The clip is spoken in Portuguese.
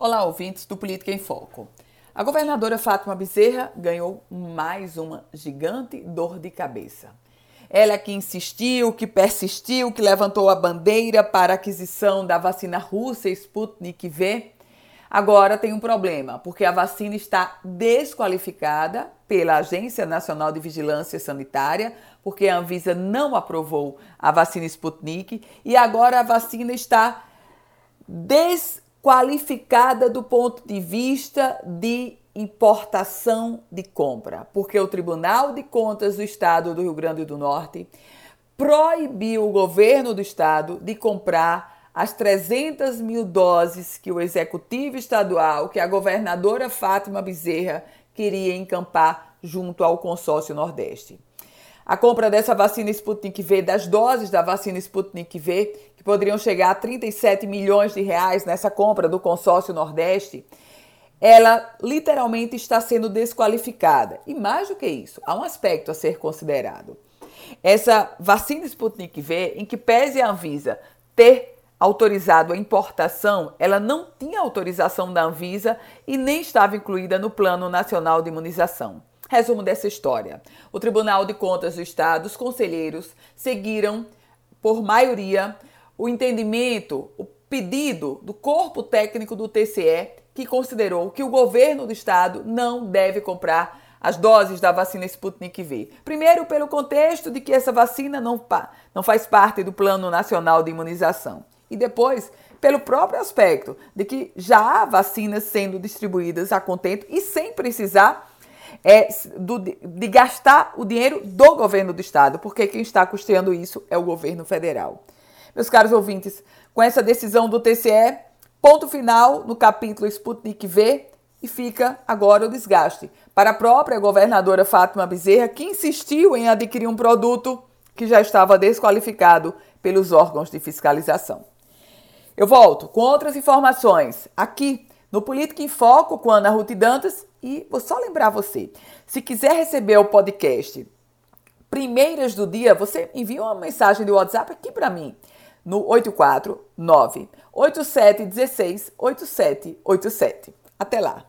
Olá, ouvintes do Política em Foco. A governadora Fátima Bezerra ganhou mais uma gigante dor de cabeça. Ela que insistiu, que persistiu, que levantou a bandeira para a aquisição da vacina russa Sputnik V, agora tem um problema, porque a vacina está desqualificada pela Agência Nacional de Vigilância Sanitária, porque a Anvisa não aprovou a vacina Sputnik e agora a vacina está desqualificada qualificada do ponto de vista de importação de compra, porque o Tribunal de Contas do Estado do Rio Grande do Norte proibiu o governo do estado de comprar as 300 mil doses que o executivo estadual, que a governadora Fátima Bezerra queria encampar junto ao consórcio Nordeste. A compra dessa vacina Sputnik V, das doses da vacina Sputnik V, que poderiam chegar a 37 milhões de reais nessa compra do consórcio Nordeste, ela literalmente está sendo desqualificada. E mais do que isso, há um aspecto a ser considerado. Essa vacina Sputnik V, em que pese a Anvisa ter autorizado a importação, ela não tinha autorização da Anvisa e nem estava incluída no Plano Nacional de Imunização. Resumo dessa história: o Tribunal de Contas do Estado, os conselheiros seguiram, por maioria, o entendimento, o pedido do corpo técnico do TCE, que considerou que o governo do Estado não deve comprar as doses da vacina Sputnik V. Primeiro, pelo contexto de que essa vacina não, não faz parte do Plano Nacional de Imunização. E depois, pelo próprio aspecto de que já há vacinas sendo distribuídas a contento e sem precisar é do, de gastar o dinheiro do governo do estado, porque quem está custeando isso é o governo federal. Meus caros ouvintes, com essa decisão do TCE, ponto final no capítulo Sputnik V e fica agora o desgaste para a própria governadora Fátima Bezerra, que insistiu em adquirir um produto que já estava desqualificado pelos órgãos de fiscalização. Eu volto com outras informações aqui no Política em Foco com Ana Ruth Dantas e vou só lembrar você, se quiser receber o podcast primeiras do dia, você envia uma mensagem de WhatsApp aqui para mim no 849 8716 8787. Até lá.